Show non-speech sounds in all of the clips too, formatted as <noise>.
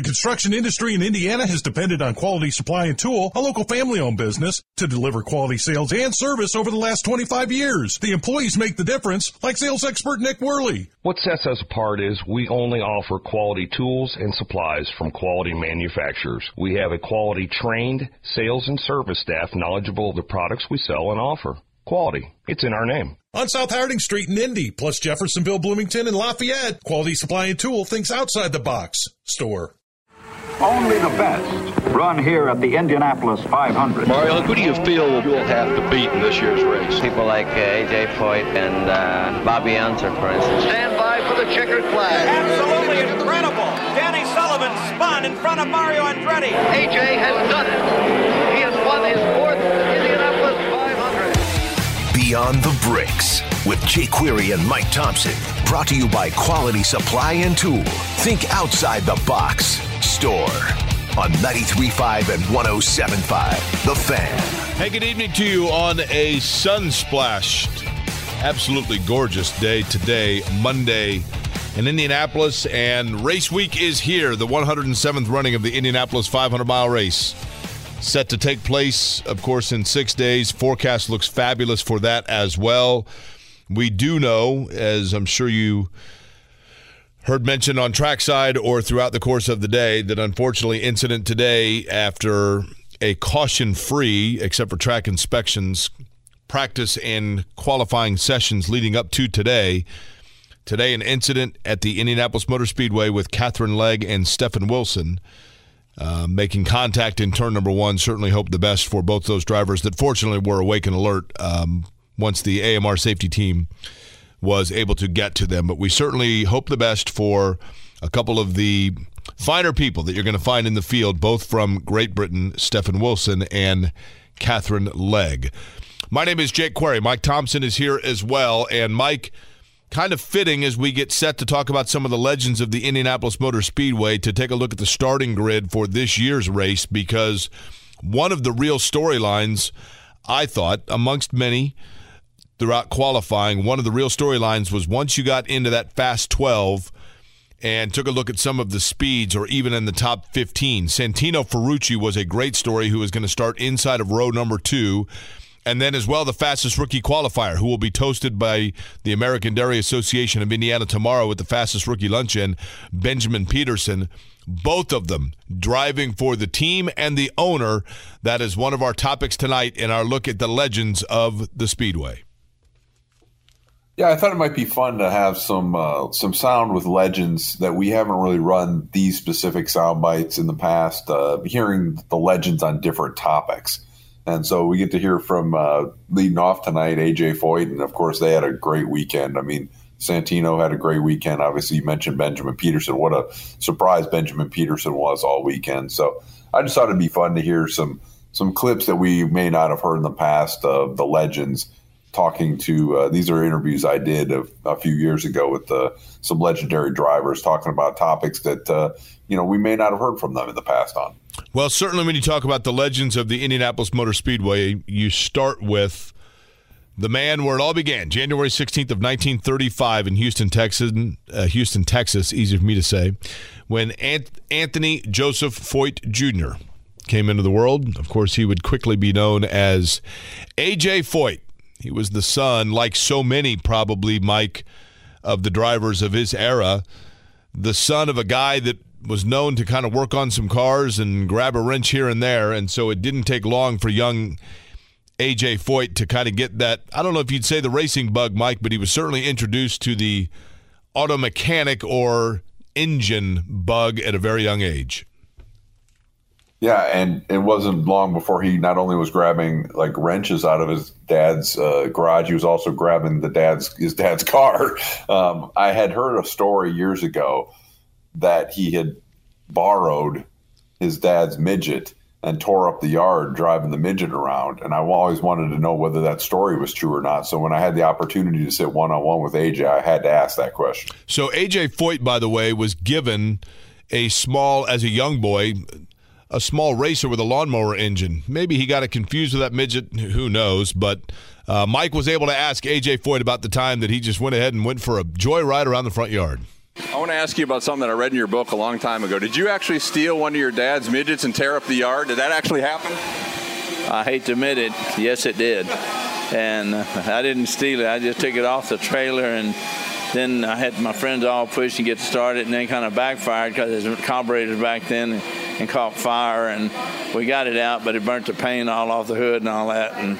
The construction industry in Indiana has depended on Quality Supply and Tool, a local family owned business, to deliver quality sales and service over the last 25 years. The employees make the difference, like sales expert Nick Worley. What sets us apart is we only offer quality tools and supplies from quality manufacturers. We have a quality trained sales and service staff knowledgeable of the products we sell and offer. Quality. It's in our name. On South Harding Street in Indy, plus Jeffersonville, Bloomington, and Lafayette, Quality Supply and Tool thinks outside the box. Store. Only the best run here at the Indianapolis 500. Mario, who do you feel you'll have to beat in this year's race? People like uh, A.J. Foyt and uh, Bobby Unser, for instance. Stand by for the checkered flag. Absolutely incredible. Danny Sullivan spun in front of Mario Andretti. A.J. has done it. He has won his fourth Indianapolis 500. Beyond the Bricks with Jake Query and Mike Thomsen. Brought to you by Quality Supply and Tool. Think outside the box. Store on 93.5 and 107.5. The Fan. Hey, good evening to you on a sun splashed, absolutely gorgeous day today, Monday in Indianapolis. And race week is here, the 107th running of the Indianapolis 500 mile race. Set to take place, of course, in six days. Forecast looks fabulous for that as well. We do know, as I'm sure you heard mentioned on trackside or throughout the course of the day, that unfortunately, incident today after a caution free, except for track inspections, practice and qualifying sessions leading up to today. Today, an incident at the Indianapolis Motor Speedway with Katherine Legge and Stefan Wilson. Uh, making contact in turn number one. Certainly hope the best for both those drivers that fortunately were awake and alert um, once the AMR safety team was able to get to them. But we certainly hope the best for a couple of the finer people that you're going to find in the field, both from Great Britain, Stefan Wilson and Katherine Legge. My name is Jake Query. Mike Thomsen is here as well. And Mike, kind of fitting as we get set to talk about some of the legends of the Indianapolis Motor Speedway to take a look at the starting grid for this year's race because one of the real storylines, I thought, amongst many throughout qualifying, one of the real storylines was once you got into that fast 12 and took a look at some of the speeds or even in the top 15. Santino Ferrucci was a great story who was going to start inside of row number two and then as well the fastest rookie qualifier who will be toasted by the American Dairy Association of Indiana tomorrow with the fastest rookie luncheon, Benjamin Pedersen. Both of them driving for the team and the owner. That is one of our topics tonight in our look at the legends of the Speedway. Yeah, I thought it might be fun to have some uh, some sound with legends that we haven't really run these specific sound bites in the past. Uh, hearing the legends on different topics. And so we get to hear from uh, leading off tonight, AJ Foyt, and of course they had a great weekend. I mean, Santino had a great weekend. Obviously, you mentioned Benjamin Pedersen. What a surprise Benjamin Pedersen was all weekend. So I just thought it'd be fun to hear some some clips that we may not have heard in the past of the legends talking to. Uh, these are interviews I did a, a few years ago with uh, some legendary drivers talking about topics that uh, you know we may not have heard from them in the past on. Well, certainly when you talk about the legends of the Indianapolis Motor Speedway, you start with the man where it all began, January 16th of 1935 in Houston, Texas, uh, Houston, Texas, easy for me to say, when Ant- Anthony Joseph Foyt Jr. came into the world. Of course, he would quickly be known as AJ Foyt. He was the son, like so many probably, Mike, of the drivers of his era, the son of a guy that was known to kind of work on some cars and grab a wrench here and there. And so it didn't take long for young AJ Foyt to kind of get that. I don't know if you'd say the racing bug, Mike, but he was certainly introduced to the auto mechanic or engine bug at a very young age. Yeah, and it wasn't long before he not only was grabbing like wrenches out of his dad's uh, garage, he was also grabbing the dad's his dad's <laughs> car. Um, I had heard a story years ago that he had borrowed his dad's midget and tore up the yard driving the midget around. And I always wanted to know whether that story was true or not. So when I had the opportunity to sit one on one with AJ, I had to ask that question. So AJ Foyt, by the way, was given a small, as a young boy, a small racer with a lawnmower engine. Maybe he got it confused with that midget. Who knows? But uh, Mike was able to ask AJ Foyt about the time that he just went ahead and went for a joyride around the front yard. I want to ask you about something that I read in your book a long time ago. Did you actually steal one of your dad's midgets and tear up the yard? Did that actually happen? I hate to admit it. Yes, it did. And <laughs> I didn't steal it. I just took it off the trailer and then I had my friends all push and get started, and then kind of backfired because his carburetor's back then and, and, caught fire, and we got it out, but it burnt the paint all off the hood and all that. And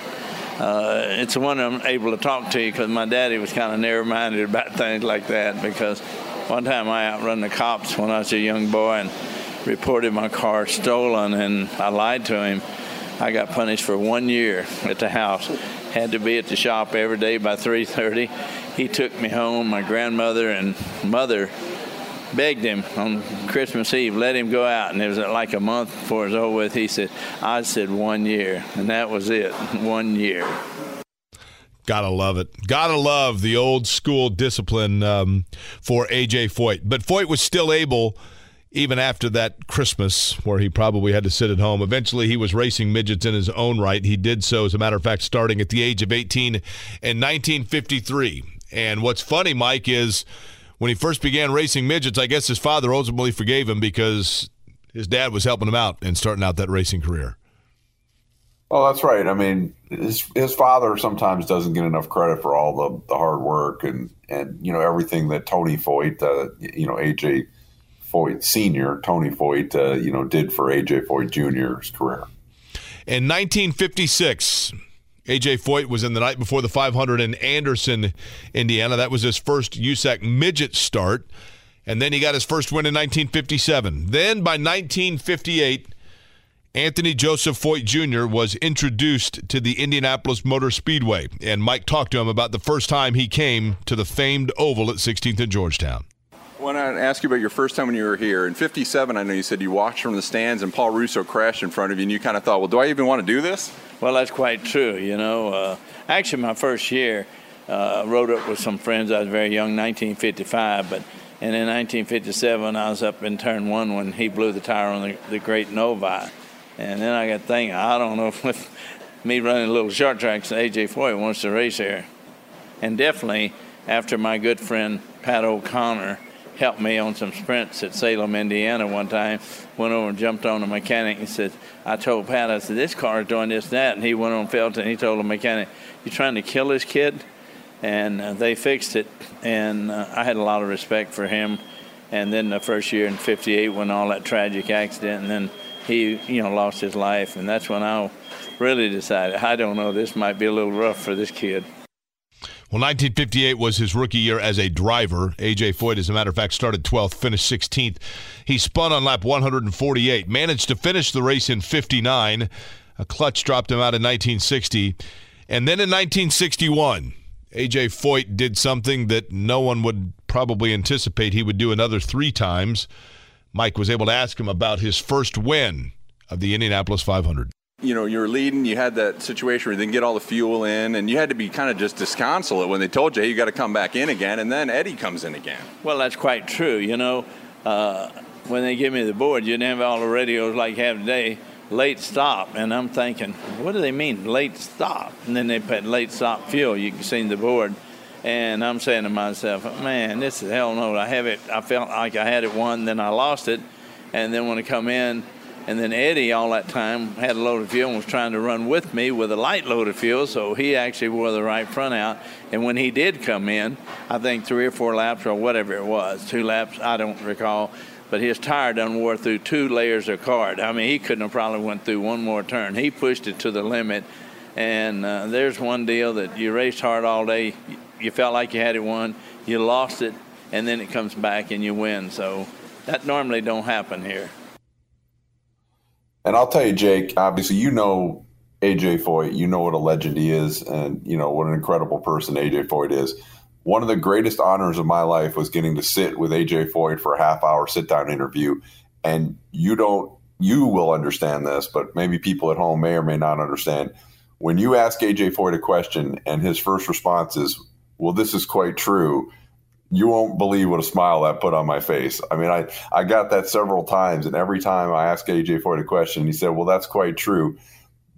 uh, it's one I'm able to talk to you because my daddy was kind of narrow-minded about <laughs> things like that. Because one time I outrun the cops when I was a young boy and reported my car stolen, and I lied to him. I got punished for one year at the house. Had to be at the shop every day by 3:30 he took me home. My grandmother and mother begged him on Christmas Eve, let him go out. And it was like a month before it was over with. He said, I said one year. And that was it, one year. Gotta love it. Gotta love the old school discipline um, for AJ Foyt. But Foyt was still able, even after that Christmas where he probably had to sit at home. Eventually, he was racing midgets in his own right. He did so, as a matter of fact, starting at the age of 18 in 1953. And what's funny, Mike, is when he first began racing midgets, I guess his father ultimately forgave him because his dad was helping him out and starting out that racing career. Well, that's right. I mean, his his father sometimes doesn't get enough credit for all the, the hard work and, and you know everything that Tony Foyt, uh, you know AJ Foyt Senior, Tony Foyt, uh, you know did for AJ Foyt Junior's career. In 1956, AJ Foyt was in the night before the 500 in Anderson, Indiana. That was his first USAC midget start. And then he got his first win in 1957. Then by 1958, Anthony Joseph Foyt Jr. was introduced to the Indianapolis Motor Speedway. And Mike talked to him about the first time he came to the famed oval at 16th and Georgetown. I want to ask you about your first time when you were here. In 57, I know you said you watched from the stands and Paul Russo crashed in front of you, and you kind of thought, well, do I even want to do this? Well, that's quite true. You know, uh, actually, my first year, uh, rode up with some friends. I was very young, 1955, but and in 1957, I was up in turn one when he blew the tire on the, the Great Novi. And then I got thinking, I don't know if <laughs> with me running a little short tracks, AJ Foyt wants to race here. And definitely, after my good friend Pat O'Connor helped me on some sprints at Salem, Indiana one time. Went over and jumped on the mechanic and said, I told Pat, I said, this car is doing this, and that. And he went on felt and he told the mechanic, You trying to kill this kid? And uh, they fixed it. And uh, I had a lot of respect for him. And then the first year in 58, when all that tragic accident, and then he, you know, lost his life. And that's when I really decided, I don't know, this might be a little rough for this kid. Well, 1958 was his rookie year as a driver. A.J. Foyt, as a matter of fact, started 12th, finished 16th. He spun on lap 148, managed to finish the race in 59. A clutch dropped him out in 1960. And then in 1961, A.J. Foyt did something that no one would probably anticipate he would do another three times. Mike was able to ask him about his first win of the Indianapolis 500 you know, you were leading, you had that situation where you didn't get all the fuel in, and you had to be kind of just disconsolate when they told you, hey, you got to come back in again, and then Eddie comes in again. Well, that's quite true. You know, uh, when they give me the board, you didn't have all the radios like you have today, late stop, and I'm thinking, what do they mean, late stop? And then they put late stop fuel, you can see the board. And I'm saying to myself, man, this is hell no. I have it. I felt like I had it one, then I lost it, and then when I come in, and then Eddie, all that time, had a load of fuel and was trying to run with me with a light load of fuel, so he actually wore the right front out. And when he did come in, I think three or four laps or whatever it was, two laps, I don't recall, but his tire done wore through two layers of card. I mean, he couldn't have probably went through one more turn. He pushed it to the limit. And uh, there's one deal that you raced hard all day, you felt like you had it won, you lost it, and then it comes back and you win. So that normally don't happen here. And I'll tell you, Jake, obviously, you know AJ Foyt, you know what a legend he is, and you know what an incredible person AJ Foyt is. One of the greatest honors of my life was getting to sit with AJ Foyt for a half hour sit down interview. And you don't, you will understand this, but maybe people at home may or may not understand. When you ask AJ Foyt a question and his first response is, Well, this is quite true you won't believe what a smile that put on my face. I mean, I, I got that several times, and every time I asked AJ Foyt a question, he said, Well, that's quite true.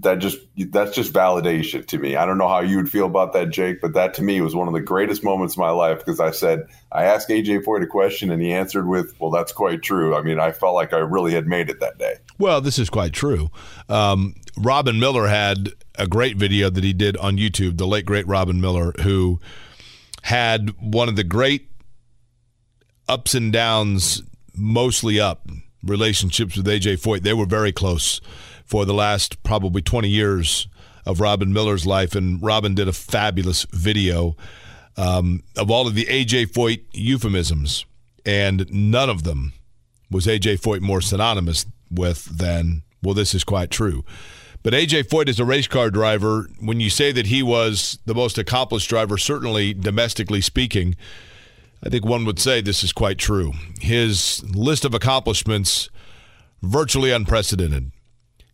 that just that's just validation to me. I don't know how you would feel about that, Jake, but that to me was one of the greatest moments of my life because I said I asked AJ Foyt a question and he answered with, "Well, that's quite true." I mean, I felt like I really had made it that day. Well, this is quite true. Um, Robin Miller had a great video that he did on YouTube. The late great Robin Miller, who had one of the great ups and downs, mostly up relationships with AJ Foyt. They were very close for the last probably 20 years of Robin Miller's life, and Robin did a fabulous video um, of all of the AJ Foyt euphemisms, and none of them was AJ Foyt more synonymous with than, well, this is quite true. But AJ Foyt is a race car driver. When you say that he was the most accomplished driver, certainly domestically speaking, I think one would say this is quite true. His list of accomplishments virtually unprecedented.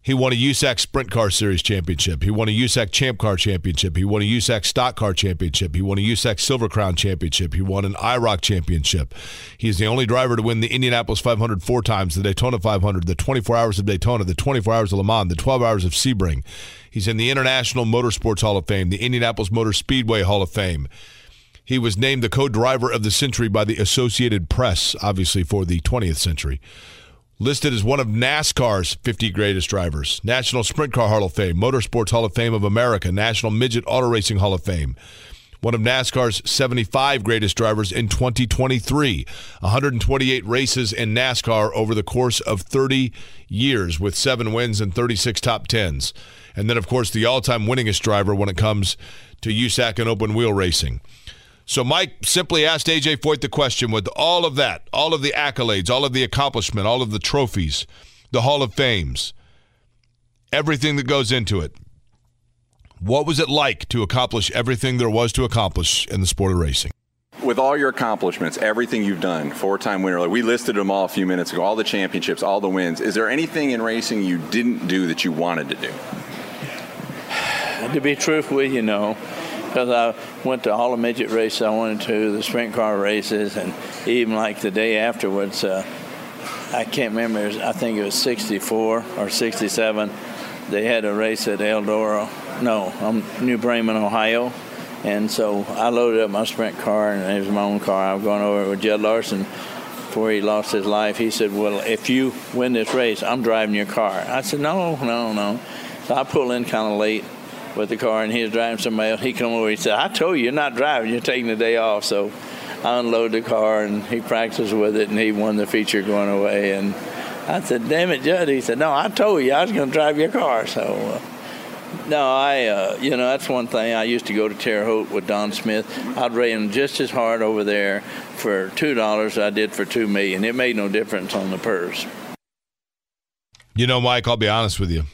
He won a USAC Sprint Car Series championship. He won a USAC Champ Car championship. He won a USAC Stock Car championship. He won a USAC Silver Crown championship. He won an IROC championship. He is the only driver to win the Indianapolis 500 four times, the Daytona 500, the 24 Hours of Daytona, the 24 Hours of Le Mans, the 12 Hours of Sebring. He's in the International Motorsports Hall of Fame, the Indianapolis Motor Speedway Hall of Fame. He was named the co-driver of the century by the Associated Press, obviously for the 20th century listed as one of NASCAR's 50 greatest drivers, National Sprint Car Hall of Fame, Motorsports Hall of Fame of America, National Midget Auto Racing Hall of Fame. One of NASCAR's 75 greatest drivers in 2023. 128 races in NASCAR over the course of 30 years with seven wins and 36 top tens. And then, of course, the all time winningest driver when it comes to USAC and open wheel racing. So Mike simply asked AJ Foyt the question with all of that, all of the accolades, all of the accomplishment, all of the trophies, the Hall of Fames, everything that goes into it. What was it like to accomplish everything there was to accomplish in the sport of racing? With all your accomplishments, everything you've done, four-time winner, like we listed them all a few minutes ago, all the championships, all the wins. Is there anything in racing you didn't do that you wanted to do? <sighs> To be truthful, you know, because I went to all the midget races I wanted to, the sprint car races, and even like the day afterwards, uh, I can't remember, was, I think it was 64 or 67, they had a race at Eldora, no, um, New Bremen, Ohio. And so I loaded up my sprint car, and it was my own car. I was going over with Jud Larson before he lost his life. He said, Well, if you win this race, I'm driving your car. I said, No, no, no. So I pulled in kind of late with the car, and he was driving somebody else. He come over. He said, "I told you, you're not driving. You're taking the day off." So I unloaded the car, and he practiced with it, and he won the feature going away. And I said, "Damn it, Jud!" He said, "No, I told you I was going to drive your car." So. Uh, no, I, uh, you know, that's one thing. I used to go to Terre Haute with Don Smith. I'd race just as hard over there for two dollars I did for two million. It made no difference on the purse. You know, Mike, I'll be honest with you.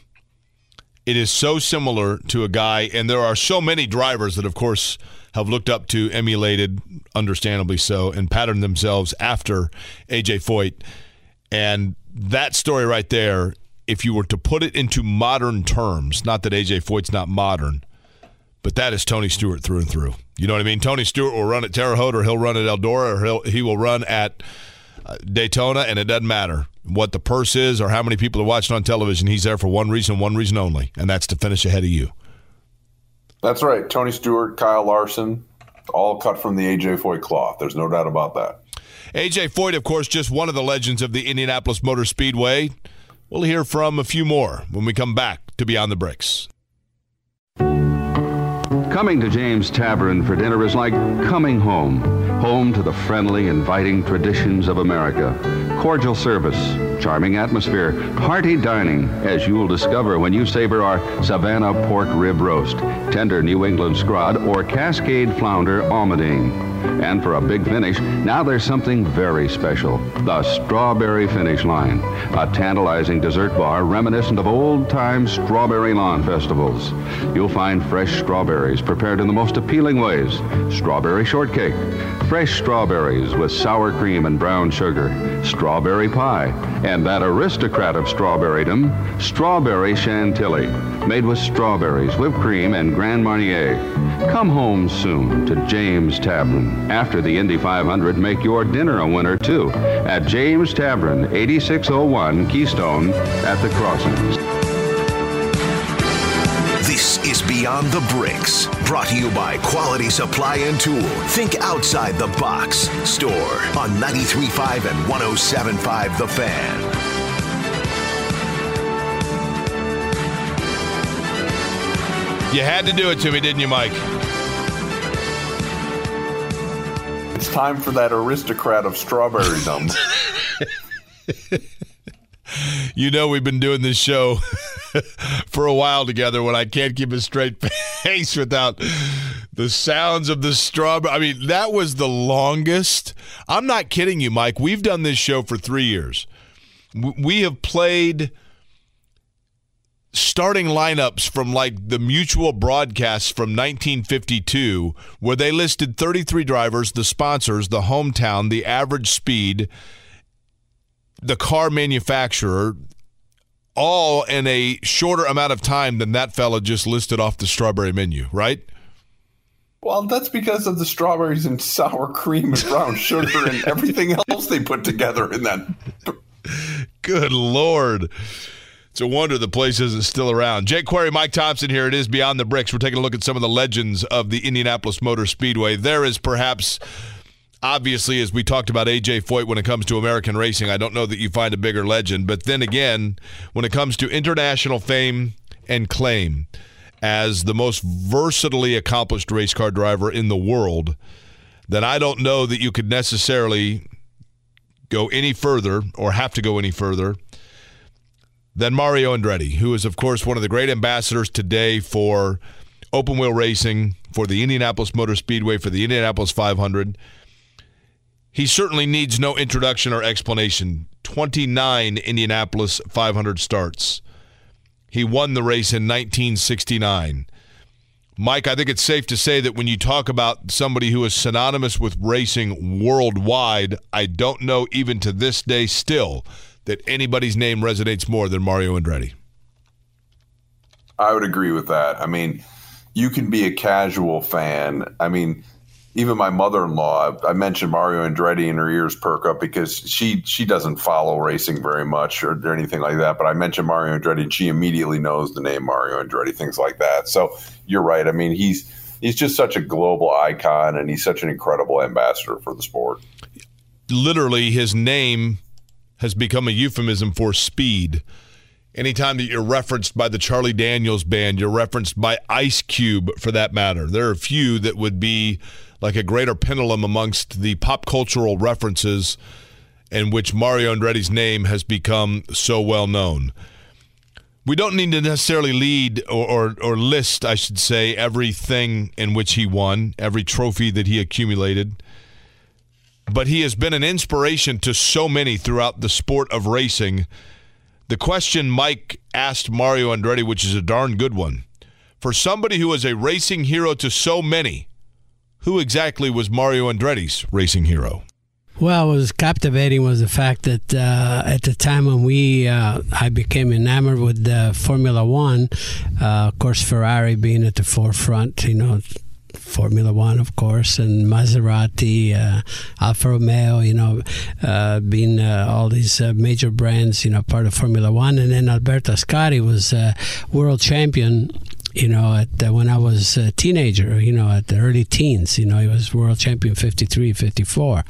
It is so similar to a guy, and there are so many drivers that, of course, have looked up to, emulated, understandably so, and patterned themselves after AJ Foyt. And that story right there, if you were to put it into modern terms, not that AJ Foyt's not modern, but that is Tony Stewart through and through. You know what I mean? Tony Stewart will run at Terre Haute, or he'll run at Eldora, or he'll, he will run at Daytona, and it doesn't matter what the purse is or how many people are watching on television. He's there for one reason, one reason only, and that's to finish ahead of you. That's right. Tony Stewart, Kyle Larson, all cut from the AJ Foyt cloth. There's no doubt about that. AJ Foyt, of course, just one of the legends of the Indianapolis Motor Speedway. We'll hear from a few more when we come back to Beyond the Bricks. Coming to James Tavern for dinner is like coming home. Home to the friendly, inviting traditions of America. Cordial service, charming atmosphere, hearty dining, as you'll discover when you savor our Savannah pork rib roast, tender New England scrod, or Cascade flounder almondine. And for a big finish, now there's something very special. The Strawberry Finish Line, a tantalizing dessert bar reminiscent of old time strawberry lawn festivals. You'll find fresh strawberries prepared in the most appealing ways. Strawberry shortcake, fresh strawberries with sour cream and brown sugar, strawberry pie, and that aristocrat of strawberrydom, strawberry chantilly, made with strawberries, whipped cream, and Grand Marnier. Come home soon to James Tavern. After the Indy 500, make your dinner a winner too at James Tavern, 8601 Keystone at the Crossings. This is Beyond the Bricks, brought to you by Quality Supply and Tool. Think outside the box. Store on 93.5 and 107.5 The Fan. You had to do it to me, didn't you, Mike? It's time for that aristocrat of strawberry dumb. <laughs> you know we've been doing this show <laughs> for a while together when I can't keep a straight <laughs> face without the sounds of the strawberry. I mean, that was the longest. I'm not kidding you, Mike. We've done this show for three years. We have played starting lineups from like the mutual broadcasts from 1952 where they listed 33 drivers, the sponsors, the hometown, the average speed, the car manufacturer, all in a shorter amount of time than that fella just listed off the strawberry menu, right? Well, that's because of the strawberries and sour cream and brown <laughs> sugar and everything else they put together in that. Good Lord. It's a wonder the place isn't still around. Jake Query, Mike Thomsen here. It is Beyond the Bricks. We're taking a look at some of the legends of the Indianapolis Motor Speedway. There is perhaps, obviously, as we talked about AJ Foyt when it comes to American racing, I don't know that you find a bigger legend. But then again, when it comes to international fame and claim as the most versatilely accomplished race car driver in the world, then I don't know that you could necessarily go any further or have to go any further than Mario Andretti, who is, of course, one of the great ambassadors today for open wheel racing, for the Indianapolis Motor Speedway, for the Indianapolis 500. He certainly needs no introduction or explanation. 29 Indianapolis 500 starts. He won the race in 1969. Mike, I think it's safe to say that when you talk about somebody who is synonymous with racing worldwide, I don't know even to this day still that anybody's name resonates more than Mario Andretti. I would agree with that. I mean, you can be a casual fan. I mean, even my mother-in-law, I mentioned Mario Andretti and her ears perk up because she she doesn't follow racing very much or, or anything like that. But I mentioned Mario Andretti and she immediately knows the name Mario Andretti, things like that. So you're right. I mean, he's he's just such a global icon and he's such an incredible ambassador for the sport. Literally, his name has become a euphemism for speed. Anytime that you're referenced by the Charlie Daniels band, you're referenced by Ice Cube for that matter. There are a few that would be like a greater pendulum amongst the pop cultural references in which Mario Andretti's name has become so well known. We don't need to necessarily lead or, or, or list, I should say, everything in which he won, every trophy that he accumulated but he has been an inspiration to so many throughout the sport of racing. The question Mike asked Mario Andretti, which is a darn good one, for somebody who is a racing hero to so many, who exactly was Mario Andretti's racing hero? Well, what was captivating was the fact that uh, at the time when we, uh, I became enamored with uh, Formula One, uh, of course, Ferrari being at the forefront, you know, Formula One, of course, and Maserati, uh, Alfa Romeo, you know, uh, being uh, all these uh, major brands, you know, part of Formula One. And then Alberto Ascari was uh, world champion you know, at when I was a teenager, you know, at the early teens, you know, he was world champion 53, 54.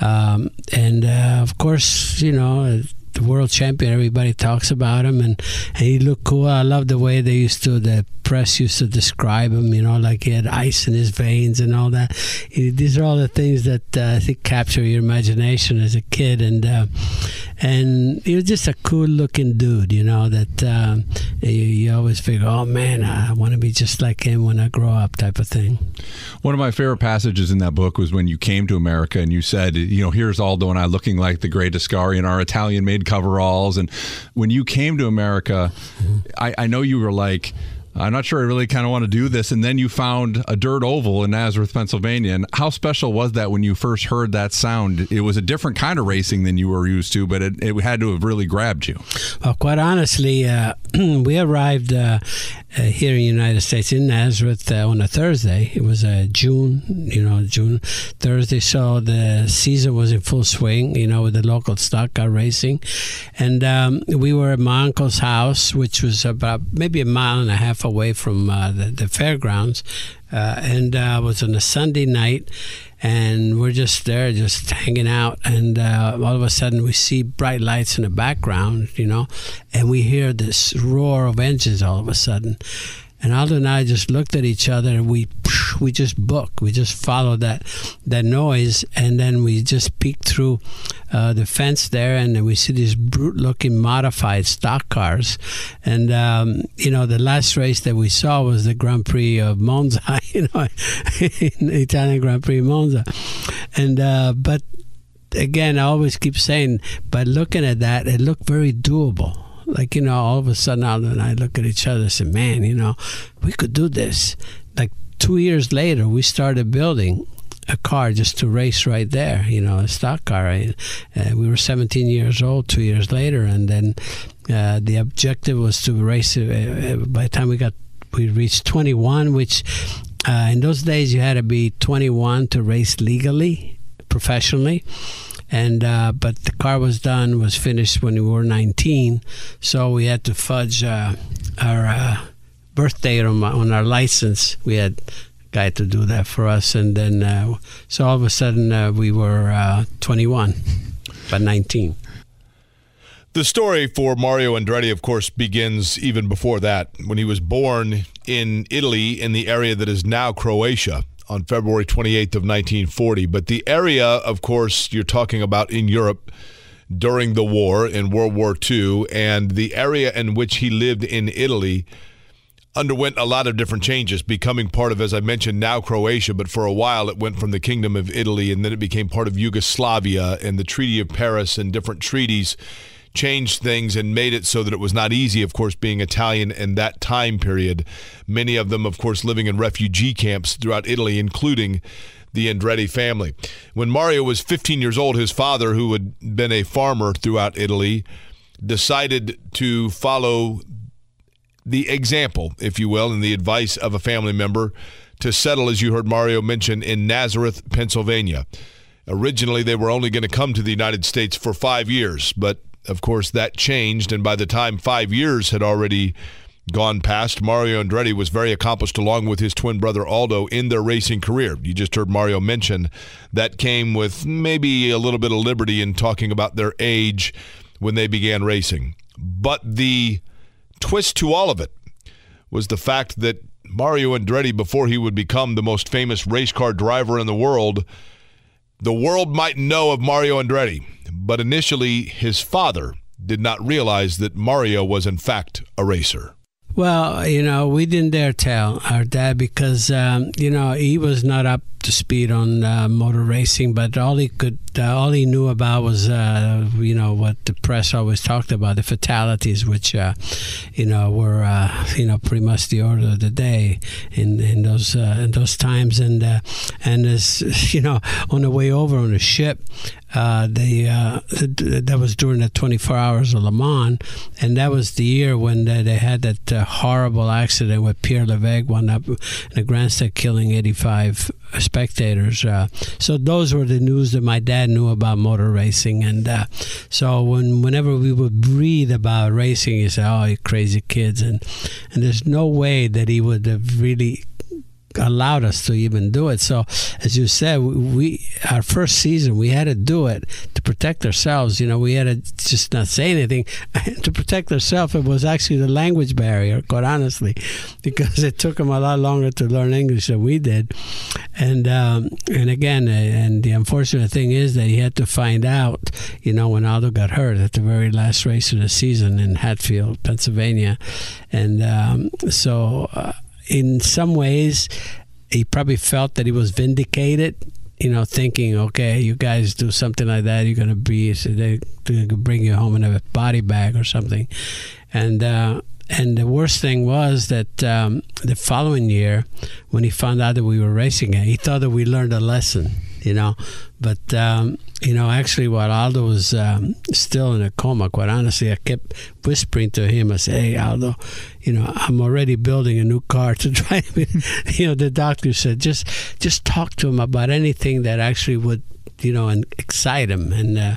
Um, and uh, of course, you know, the world champion, everybody talks about him, and, and he looked cool. I love the way they used to, the press used to describe him, you know, like he had ice in his veins and all that. These are all the things that uh, I think capture your imagination as a kid, and uh, and he was just a cool looking dude, you know, that uh, you, you, always figure, oh man, I want to be just like him when I grow up, type of thing. One of my favorite passages in that book was when you came to America and you said, you know, here's Aldo and I looking like the great Ascari in our Italian made coveralls. And when you came to America, mm-hmm. I, I know you were like, I'm not sure I really kind of want to do this. And then you found a dirt oval in Nazareth, Pennsylvania. And how special was that when you first heard that sound? It was a different kind of racing than you were used to, but it, it had to have really grabbed you. Well, quite honestly, uh, <clears throat> we arrived uh, uh, here in the United States in Nazareth uh, on a Thursday. It was uh, June, you know, June Thursday. So the season was in full swing, you know, with the local stock car racing, and um, we were at my uncle's house, which was about maybe a mile and a half away from uh, the, the, fairgrounds, uh, and uh, it was on a Sunday night and we're just there, just hanging out. And uh, all of a sudden, we see bright lights in the background, you know, and we hear this roar of engines all of a sudden. And Aldo and I just looked at each other and we we just book We just follow that that noise, and then we just peek through uh, the fence there, and we see these brute-looking modified stock cars. And um, you know, the last race that we saw was the Grand Prix of Monza, <laughs> you know, Italian Grand Prix Monza. And uh, but again, I always keep saying, by looking at that, it looked very doable like, you know, all of a sudden Aldo and I look at each other and say, man, you know, we could do this. Like two years later, we started building a car just to race right there, you know, a stock car. Uh, we were 17 years old two years later, and then uh, the objective was to race. Uh, uh by the time we got, we reached 21, which uh, in those days you had to be 21 to race legally, professionally and uh, but the car was done was finished when we were 19 so we had to fudge our birthday on, on, our license we had a guy to do that for us and then uh, so all of a sudden uh, we were uh, 21 but 19 the story for Mario Andretti, of course, begins even before that, when he was born in Italy in the area that is now Croatia on February 28th of 1940. But the area, of course, you're talking about in Europe during the war in World War II, and the area in which he lived in Italy underwent a lot of different changes, becoming part of, as I mentioned, now Croatia, but for a while it went from the Kingdom of Italy and then it became part of Yugoslavia and the Treaty of Paris and different treaties changed things and made it so that it was not easy, of course, being Italian in that time period. Many of them, of course, living in refugee camps throughout Italy, including the Andretti family. When Mario was 15 years old, his father, who had been a farmer throughout Italy, decided to follow the example, if you will, and the advice of a family member to settle, as you heard Mario mention, in Nazareth, Pennsylvania. Originally, they were only going to come to the United States for five years, but of course, that changed. And by the time five years had already gone past, Mario Andretti was very accomplished along with his twin brother Aldo in their racing career. You just heard Mario mention that came with maybe a little bit of liberty in talking about their age when they began racing. But the twist to all of it was the fact that Mario Andretti, before he would become the most famous race car driver in the world, the world might know of Mario Andretti, but initially his father did not realize that Mario was in fact a racer. Well, you know, we didn't dare tell our dad because, um, you know, he was not up to speed on uh, motor racing, but all he could, uh, all he knew about was, uh, you know, what the press always talked about, the fatalities, which, uh, you know, were, uh, you know, pretty much the order of the day in in those uh, in those times, and and as <laughs> you know, on the way over on the ship, uh, uh, that was during the 24 hours of Le Mans, and that was the year when they, they had that uh, horrible accident with Pierre Levegh wound up in a grandstand killing 85 spectators. Uh, so those were the news that my dad knew about motor racing, and uh, so when whenever we would read about racing, he said, "Oh, you crazy kids," and and there's no way that he would have really allowed us to even do it. So, as you said, we our first season we had to do it to protect ourselves. You know, we had to just not say anything <laughs> to protect ourselves. It was actually the language barrier, quite honestly, <laughs> because it took him a lot longer to learn English than we did. And um, and again, uh, and the unfortunate thing is that he had to find out. You know, when Aldo got hurt at the very last race of the season in Hatfield, Pennsylvania, and um, so. Uh, in some ways, he probably felt that he was vindicated. You know, thinking, okay, you guys do something like that, you're gonna be they're gonna bring you home in a body bag or something, and. Uh, and the worst thing was that um, the following year, when he found out that we were racing he thought that we learned a lesson. You know. But um, you know, actually, while Aldo was um, still in a coma, quite honestly, I kept whispering to him. I said, "Hey, Aldo, you know, I'm already building a new car to <laughs> drive." you know, the doctor said, "Just, just talk to him about anything that actually would." You know, and excite him, and uh,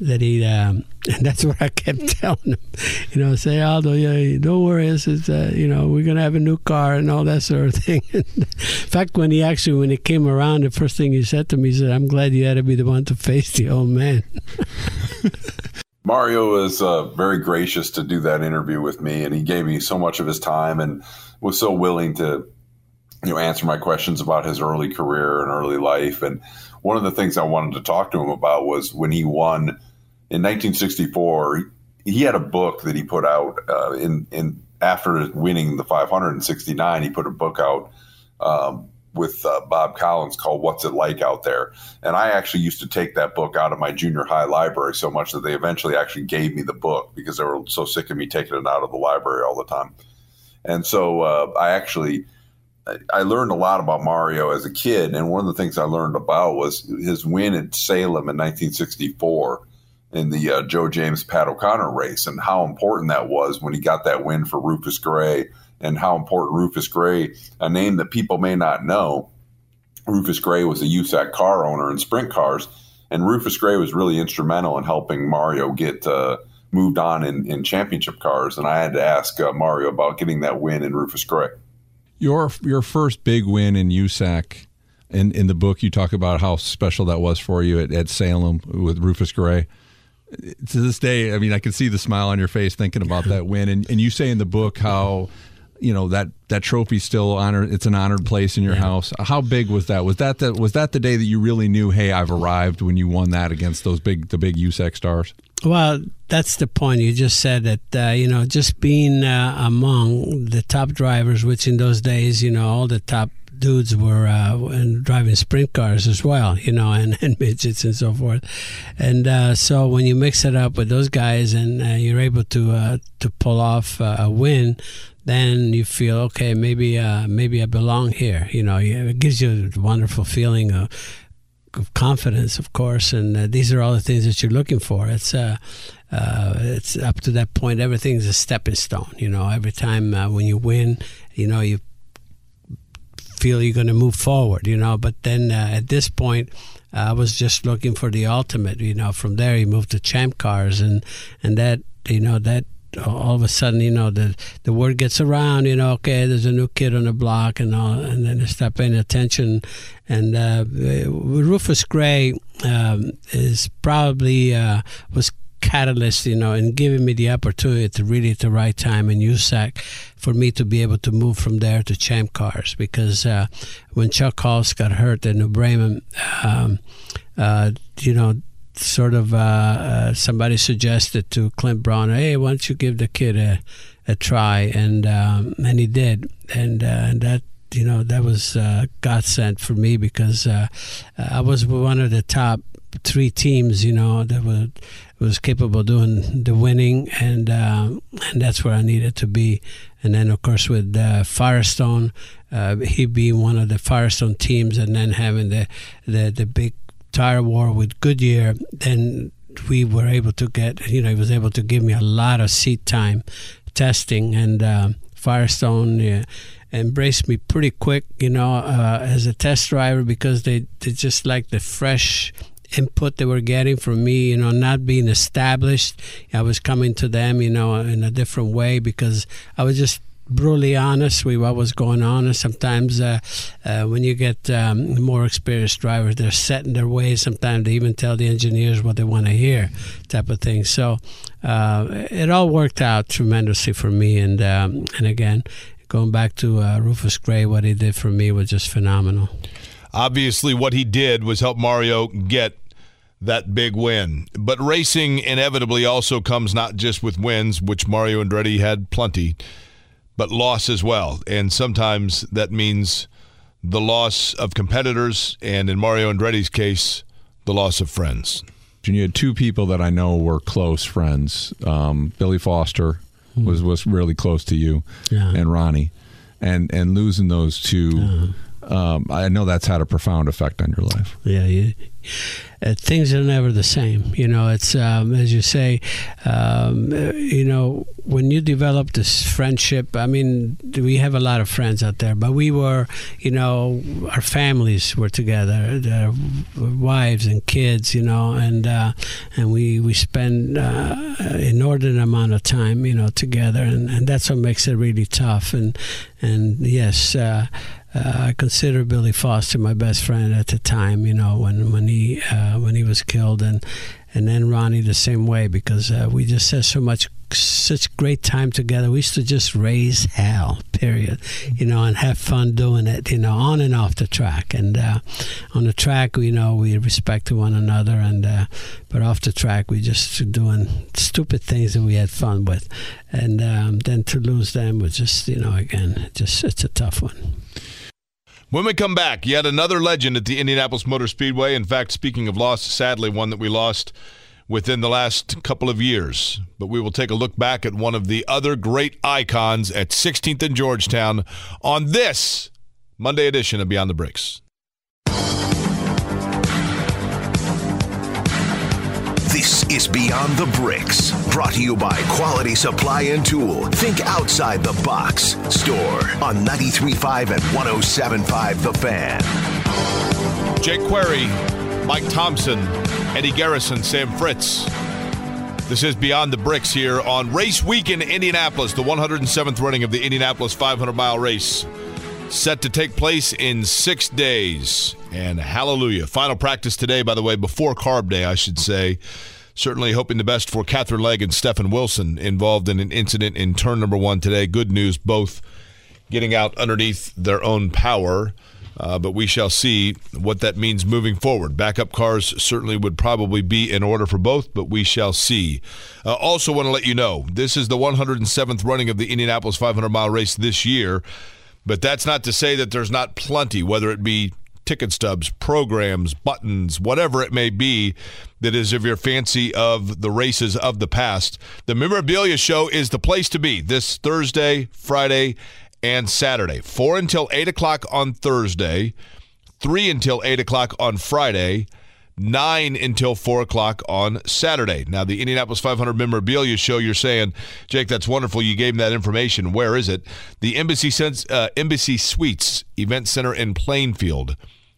that he um, <laughs> and that's what I kept <laughs> telling him. You know, say Aldo, yeah, don't worry, it's, it's uh, you know we're gonna have a new car and all that sort of <laughs> thing. in fact, when he actually when it came around, the first thing he said to me, he said, "I'm glad you had to be the one to face the old man." Mario was uh, very gracious to do that interview with me, and he gave me so much of his time and was so willing to, you know, answer my questions about his early career and early life. And one of the things I wanted to talk to him about was when he won in 1964, he had a book that he put out uh, in in after winning the 569. He put a book out um, with uh, Bob Collins called "What's It Like Out There," and I actually used to take that book out of my junior high library so much that they eventually actually gave me the book because they were so sick of me taking it out of the library all the time. And so uh, I actually. I learned a lot about Mario as a kid, and one of the things I learned about was his win at Salem in 1964 in the uh, Joe James Pat O'Connor race and how important that was when he got that win for Rufus Gray and how important Rufus Gray, a name that people may not know, Rufus Gray was a USAC car owner in sprint cars, and Rufus Gray was really instrumental in helping Mario get uh, moved on in, in championship cars. And I had to ask uh, Mario about getting that win in Rufus Gray. Your your first big win in USAC. In, in the book, you talk about how special that was for you at, at Salem with Rufus Gray to this day, I mean, I can see the smile on your face thinking about that win. And, and you say in the book how, you know, that, that trophy still honored, it's an honored place in your yeah. house. How big was that? Was that the, was that the day that you really knew, hey, I've arrived when you won that against those big, the big USAC stars? Well, that's the point. You just said that, uh, you know, just being uh, among the top drivers, which in those days, you know, all the top dudes were uh, driving sprint cars as well, you know, and, <laughs> and midgets and so forth. And uh, so when you mix it up with those guys and uh, you're able to uh, to pull off uh, a win, then you feel okay. Maybe uh, maybe I belong here. You know, it gives you a wonderful feeling of, of confidence, of course. And these are all the things that you're looking for. It's uh, it's up to that point. Everything's a stepping stone. You know, every time when you win, you know you feel you're going to move forward, you know. But then uh, at this point, uh, I was just looking for the ultimate, you know. From there, he moved to champ cars, and and that, you know, that all of a sudden, you know, the the word gets around, you know, okay, there's a new kid on the block and all, and then they start paying attention. And uh, Rufus Gray um, is probably uh, was catalyst, you know, in giving me the opportunity to really at the right time in USAC for me to be able to move from there to Champ Cars because uh, when Chuck Hulse got hurt in New Bremen, um, uh, you know, sort of uh, uh, somebody suggested to Clint Brawner, hey, why don't you give the kid a, a try? And um, and he did, and uh, and that you know that was uh, God sent for me because uh, I was one of the top three teams, you know, that were was capable of doing the winning, and uh, and that's where I needed to be. And then, of course, with uh, Firestone, uh, he being one of the Firestone teams, and then having the the, the big tire war with Goodyear, then we were able to get, you know, he was able to give me a lot of seat time testing, and uh, Firestone uh, embraced me pretty quick, you know, uh, as a test driver because they, they just like the fresh input they were getting from me, you know, not being established. I was coming to them, you know, in a different way because I was just brutally honest with what was going on. And sometimes uh, uh, when you get um, more experienced drivers, they're set in their ways. Sometimes they even tell the engineers what they want to hear, type of thing. So uh, it all worked out tremendously for me. And um, and again, going back to uh, Rufus Gray, what he did for me was just phenomenal. Obviously, what he did was help Mario get that big win. But racing inevitably also comes not just with wins, which Mario Andretti had plenty, but loss as well. And sometimes that means the loss of competitors, and in Mario Andretti's case, the loss of friends. And you had two people that I know were close friends. Um, Billy Foster was was really close to you, yeah. and Ronnie, and and losing those two. Um, I know that's had a profound effect on your life. Yeah, you, uh, things are never the same. You know, it's um, as you say. Um, you know, when you develop this friendship, I mean, we have a lot of friends out there, but we were, you know, our families were together, their wives and kids, you know, and uh, and we we spend uh, inordinate amount of time, you know, together, and, and that's what makes it really tough. And and yes. Uh, uh, I consider Billy Foster my best friend at the time. You know when when he uh, when he was killed, and and then Ronnie the same way because uh, we just had so much such great time together. We used to just raise hell, period. You know, and have fun doing it. You know, on and off the track. And uh, on the track, you know, we respected one another, and uh, but off the track, we just doing stupid things that we had fun with. And um, then to lose them was just, you know, again, just it's a tough one. When we come back, yet another legend at the Indianapolis Motor Speedway. In fact, speaking of loss, sadly, one that we lost within the last couple of years. But we will take a look back at one of the other great icons at 16th and Georgetown on this Monday edition of Beyond the Bricks. This is Beyond the Bricks, brought to you by Quality Supply and Tool. Think outside the box. Store on 93.5 and 107.5 The Fan. Jake Query, Mike Thomsen, Eddie Garrison, Sam Fritz. This is Beyond the Bricks here on Race Week in Indianapolis, the 107th running of the Indianapolis 500 mile race. Set to take place in six days. And hallelujah. Final practice today, by the way, before Carb Day, I should say. Certainly hoping the best for Katherine Legge and Stefan Wilson involved in an incident in turn number one today. Good news, both getting out underneath their own power. Uh, but we shall see what that means moving forward. Backup cars certainly would probably be in order for both, but we shall see. Uh, also, want to let you know this is the 107th running of the Indianapolis 500 mile race this year, but that's not to say that there's not plenty, whether it be ticket stubs, programs, buttons, whatever it may be that is of your fancy of the races of the past. The Memorabilia Show is the place to be this Thursday, Friday, and Saturday. 4 until 8 o'clock on Thursday, 3 until 8 o'clock on Friday. 9 until 4 o'clock on Saturday. Now, the Indianapolis 500 memorabilia show, you're saying, Jake, that's wonderful. You gave me that information. Where is it? The Embassy, uh, Embassy Suites Event Center in Plainfield.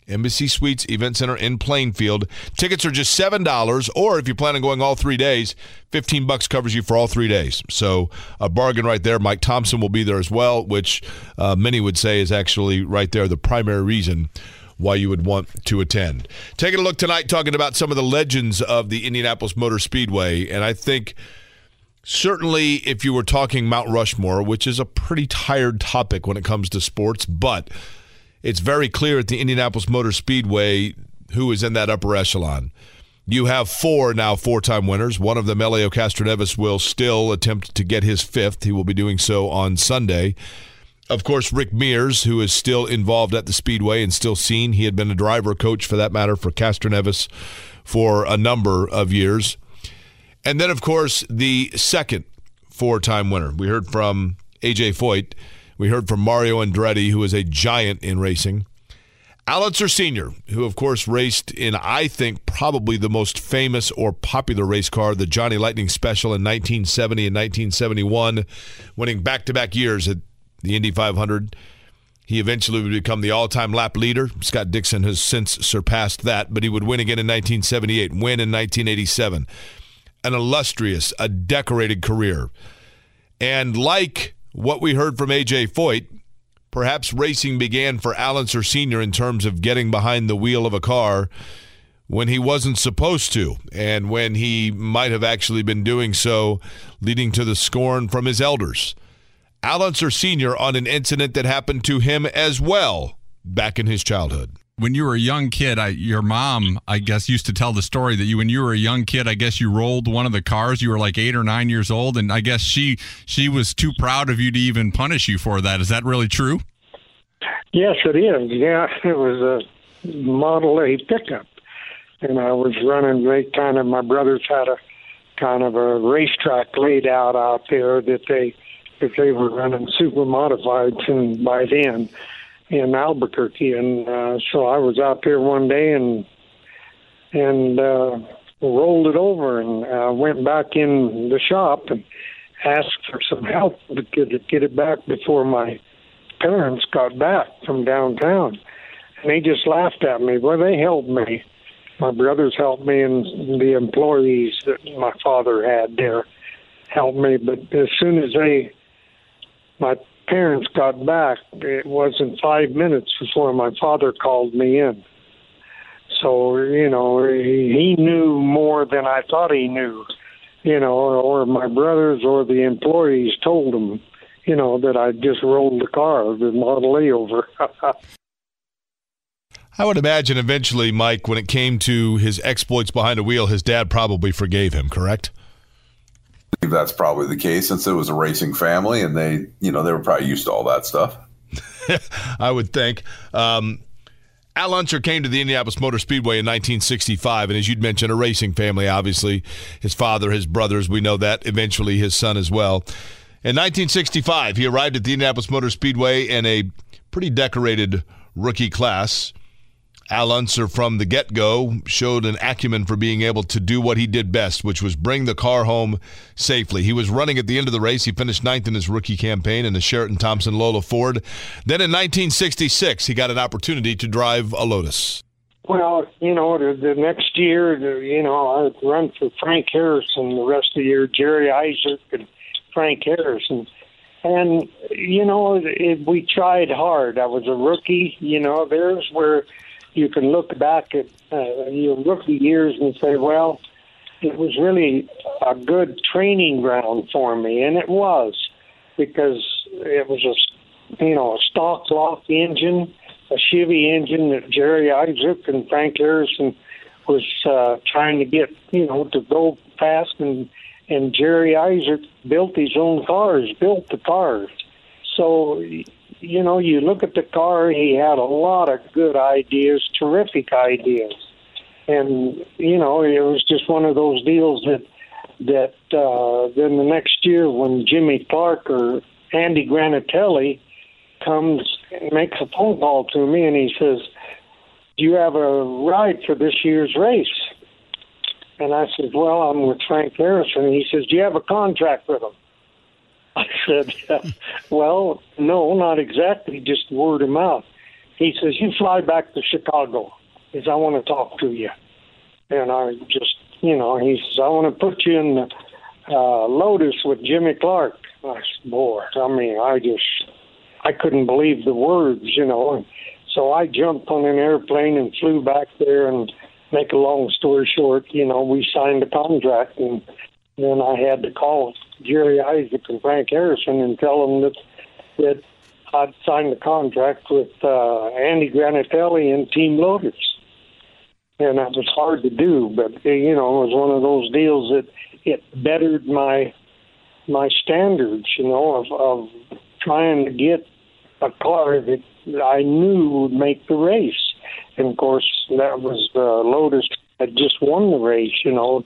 Embassy Suites Event Center in Plainfield. Tickets are just seven dollars, or if you plan on going all three days, fifteen bucks covers you for all three days. So a bargain right there. Mike Thomsen will be there as well, which uh, many would say is actually right there the primary reason why you would want to attend. Taking a look tonight, talking about some of the legends of the Indianapolis Motor Speedway, and I think. Certainly, if you were talking Mount Rushmore, which is a pretty tired topic when it comes to sports, but it's very clear at the Indianapolis Motor Speedway who is in that upper echelon. You have four now four time winners. One of them, Helio Castroneves, will still attempt to get his fifth. He will be doing so on Sunday. Of course, Rick Mears, who is still involved at the Speedway and still seen. He had been a driver coach, for that matter, for Castor Castroneves for a number of years. And then, of course, the second four time winner. We heard from AJ Foyt we heard from Mario Andretti, who is a giant in racing. Al Unser Sr., who of course raced in, I think, probably the most famous or popular race car, the Johnny Lightning Special in 1970 and 1971, winning back to back years at the Indy 500. He eventually would become the all time lap leader. Scott Dixon has since surpassed that, but he would win again in 1978, win in 1987. An illustrious, a decorated career. And like what we heard from AJ Foyt, perhaps racing began for Al Unser Sr. in terms of getting behind the wheel of a car when he wasn't supposed to, and when he might have actually been doing so, leading to the scorn from his elders. Al Unser Sr. on an incident that happened to him as well back in his childhood when you were a young kid, I, your mom, I guess, used to tell the story that you, when you were a young kid, I guess you rolled one of the cars. You were like eight or nine years old, and I guess she she was too proud of you to even punish you for that. Is that really true? Yes, it is. Yeah, it was a Model A pickup, and I was running. They kind of my brothers had a kind of a racetrack laid out out there that they that they were running super modifieds, and by then in Albuquerque, and uh, so I was out there one day and and uh, rolled it over and uh, went back in the shop and asked for some help to get it, get it back before my parents got back from downtown. And they just laughed at me. Well, they helped me. My brothers helped me, and the employees that my father had there helped me. But as soon as they, my parents got back, it wasn't five minutes before my father called me in. So, you know, he knew more than I thought he knew, you know, or my brothers or the employees told him, you know, that I just rolled the car, the Model A over. <laughs> I would imagine eventually, Mike, when it came to his exploits behind a wheel, his dad probably forgave him, correct? Believe that's probably the case since it was a racing family and they, you know, they were probably used to all that stuff. <laughs> I would think. Um, Al Unser came to the Indianapolis Motor Speedway in 1965, and as you'd mentioned, a racing family, obviously. His father, his brothers, we know that, eventually his son as well. In 1965, he arrived at the Indianapolis Motor Speedway in a pretty decorated rookie class. Al Unser from the get go showed an acumen for being able to do what he did best, which was bring the car home safely. He was running at the end of the race. He finished ninth in his rookie campaign in the Sheraton Thompson Lola Ford. Then in 1966, he got an opportunity to drive a Lotus. Well, you know, the, the next year, the, you know, I run for Frank Harrison the rest of the year, Jerry Isaac and Frank Harrison. And, you know, it, we tried hard. I was a rookie. You know, there's where you can look back at uh, your rookie years and say, well, it was really a good training ground for me, and it was because it was a you know a stock block engine, a Chevy engine that Jerry Isaac and Frank Harrison was uh, trying to get you know to go fast, and and Jerry Isaac built his own cars, built the cars. So you know, you look at the car, he had a lot of good ideas, terrific ideas. And, you know, it was just one of those deals that, that, uh, then the next year when Jimmy Clark or Andy Granatelli comes and makes a phone call to me and he says, Do you have a ride for this year's race? And I said, Well, I'm with Frank Harrison. And he says, Do you have a contract with him? I said, Well, no, not exactly, just word of mouth. He says, You fly back to Chicago because I want to talk to you. And I just, you know, he says, I want to put you in the uh, Lotus with Jimmy Clark. I said, Boy, I mean, I just, I couldn't believe the words, you know. And so I jumped on an airplane and flew back there. And make a long story short, you know, we signed a contract and then I had to call Jerry Isaac and Frank Harrison and tell them that that I'd signed the contract with uh, Andy Granatelli and Team Lotus. And that was hard to do, but you know, it was one of those deals that it bettered my my standards, you know, of, of trying to get a car that I knew would make the race. And of course, that was uh, Lotus had just won the race, you know,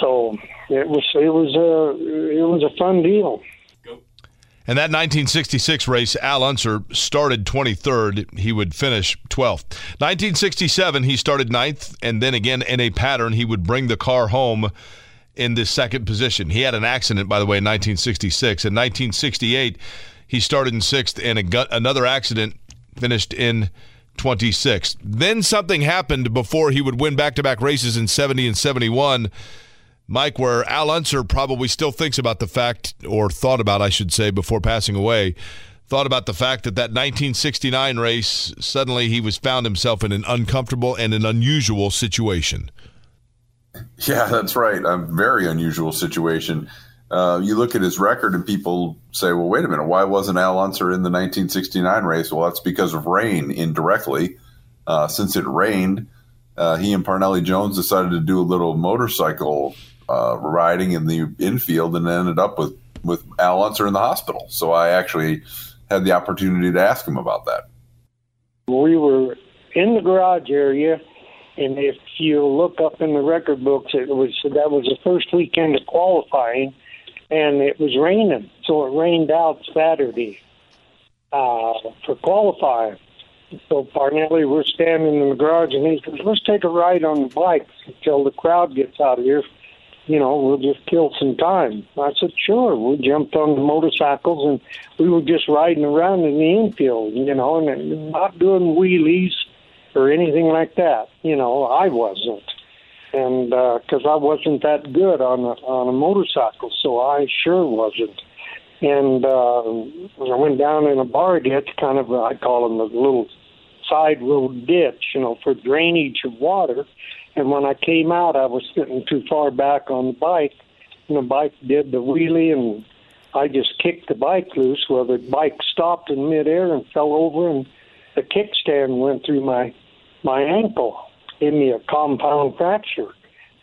so it was it was a it was a fun deal. And that 1966 race, Al Unser started 23rd. He would finish 12th. 1967, he started ninth, and then again in a pattern, he would bring the car home in the second position. He had an accident, by the way, in 1966. In 1968, he started in sixth, and a, another accident finished in 26th. Then something happened before he would win back to back races in 70 and 71 Mike, where Al Unser probably still thinks about the fact, or thought about, I should say, before passing away, thought about the fact that that 1969 race, suddenly he was found himself in an uncomfortable and an unusual situation. Yeah, that's right. A very unusual situation. Uh, you look at his record and people say, well, wait a minute, why wasn't Al Unser in the 1969 race? Well, that's because of rain indirectly. Uh, since it rained, uh, he and Parnelli Jones decided to do a little motorcycle uh, riding in the infield and ended up with with Al Unser in the hospital. So I actually had the opportunity to ask him about that. We were in the garage area, and if you look up in the record books, it was that was the first weekend of qualifying, and it was raining, so it rained out Saturday. uh, for qualifying. So Parnelli, we're standing in the garage, and he says, "Let's take a ride on the bikes until the crowd gets out of here. You know, we'll just kill some time." I said, "Sure." We jumped on the motorcycles, and we were just riding around in the infield, you know, and not doing wheelies or anything like that. You know, I wasn't, and because uh, I wasn't that good on a, on a motorcycle, so I sure wasn't. And uh, I went down in a bar ditch, kind of I call them a little side road ditch, you know, for drainage of water. And when I came out, I was sitting too far back on the bike, and the bike did the wheelie, and I just kicked the bike loose. Well, the bike stopped in midair and fell over, and the kickstand went through my my ankle, gave me a compound fracture.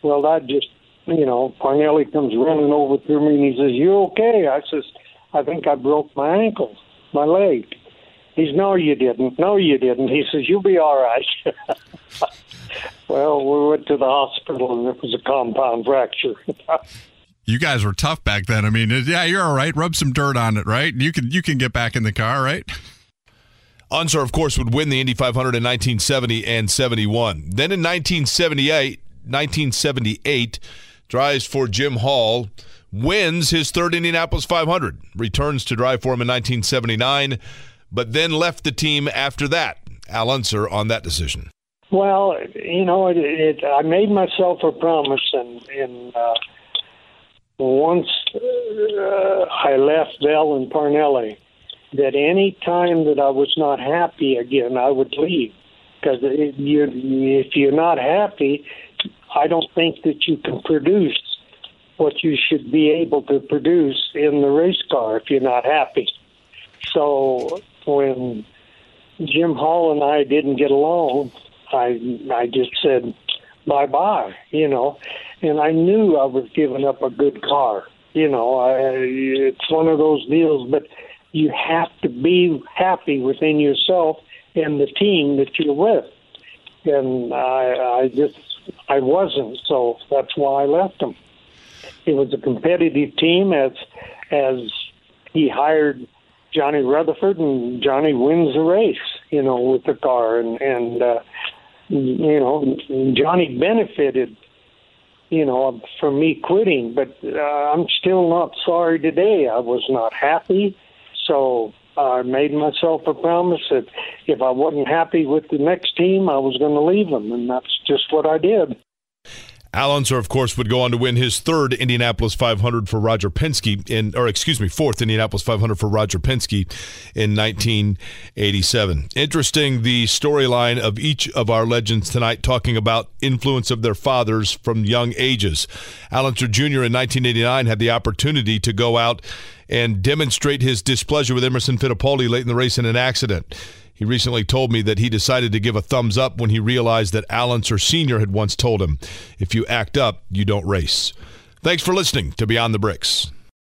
Well, that just, you know, Parnelli comes running over to me and he says, "You okay?" I says, "I think I broke my ankle, my leg." He's, "No, you didn't. No, you didn't." He says, "You'll be all right." <laughs> well, we went to the hospital and it was a compound fracture. <laughs> you guys were tough back then. I mean, yeah, you're all right. Rub some dirt on it, right? You can you can get back in the car, right? Unser, of course, would win the Indy 500 in 1970 and 71. Then in 1978, 1978, drives for Jim Hall, wins his third Indianapolis 500, returns to drive for him in 1979, but then left the team after that. Al Unser on that decision. Well, you know, it, it, I made myself a promise, and, and uh, once uh, I left Vel and Parnelli, that any time that I was not happy again, I would leave. Because you, if you're not happy, I don't think that you can produce what you should be able to produce in the race car if you're not happy. So when Jim Hall and I didn't get along, I I just said bye bye, you know, and I knew I was giving up a good car. You know, I, it's one of those deals, but you have to be happy within yourself and the team that you're with. And I, I just, I wasn't, so that's why I left him. It was a competitive team as, as he hired Johnny Rutherford, and Johnny wins the race, you know, with the car, and and uh, you know, Johnny benefited, you know, from me quitting, but uh, I'm still not sorry today. I was not happy. So I made myself a promise that if I wasn't happy with the next team, I was going to leave them, and that's just what I did. Al Unser, of course, would go on to win his third Indianapolis 500 for Roger Penske in, or excuse me, fourth Indianapolis 500 for Roger Penske in 1987. Interesting, the storyline of each of our legends tonight talking about influence of their fathers from young ages. Al Unser Jr. in 1989 had the opportunity to go out and demonstrate his displeasure with Emerson Fittipaldi late in the race in an accident. He recently told me that he decided to give a thumbs up when he realized that Al Unser Sr. had once told him, if you act up, you don't race. Thanks for listening to Beyond the Bricks.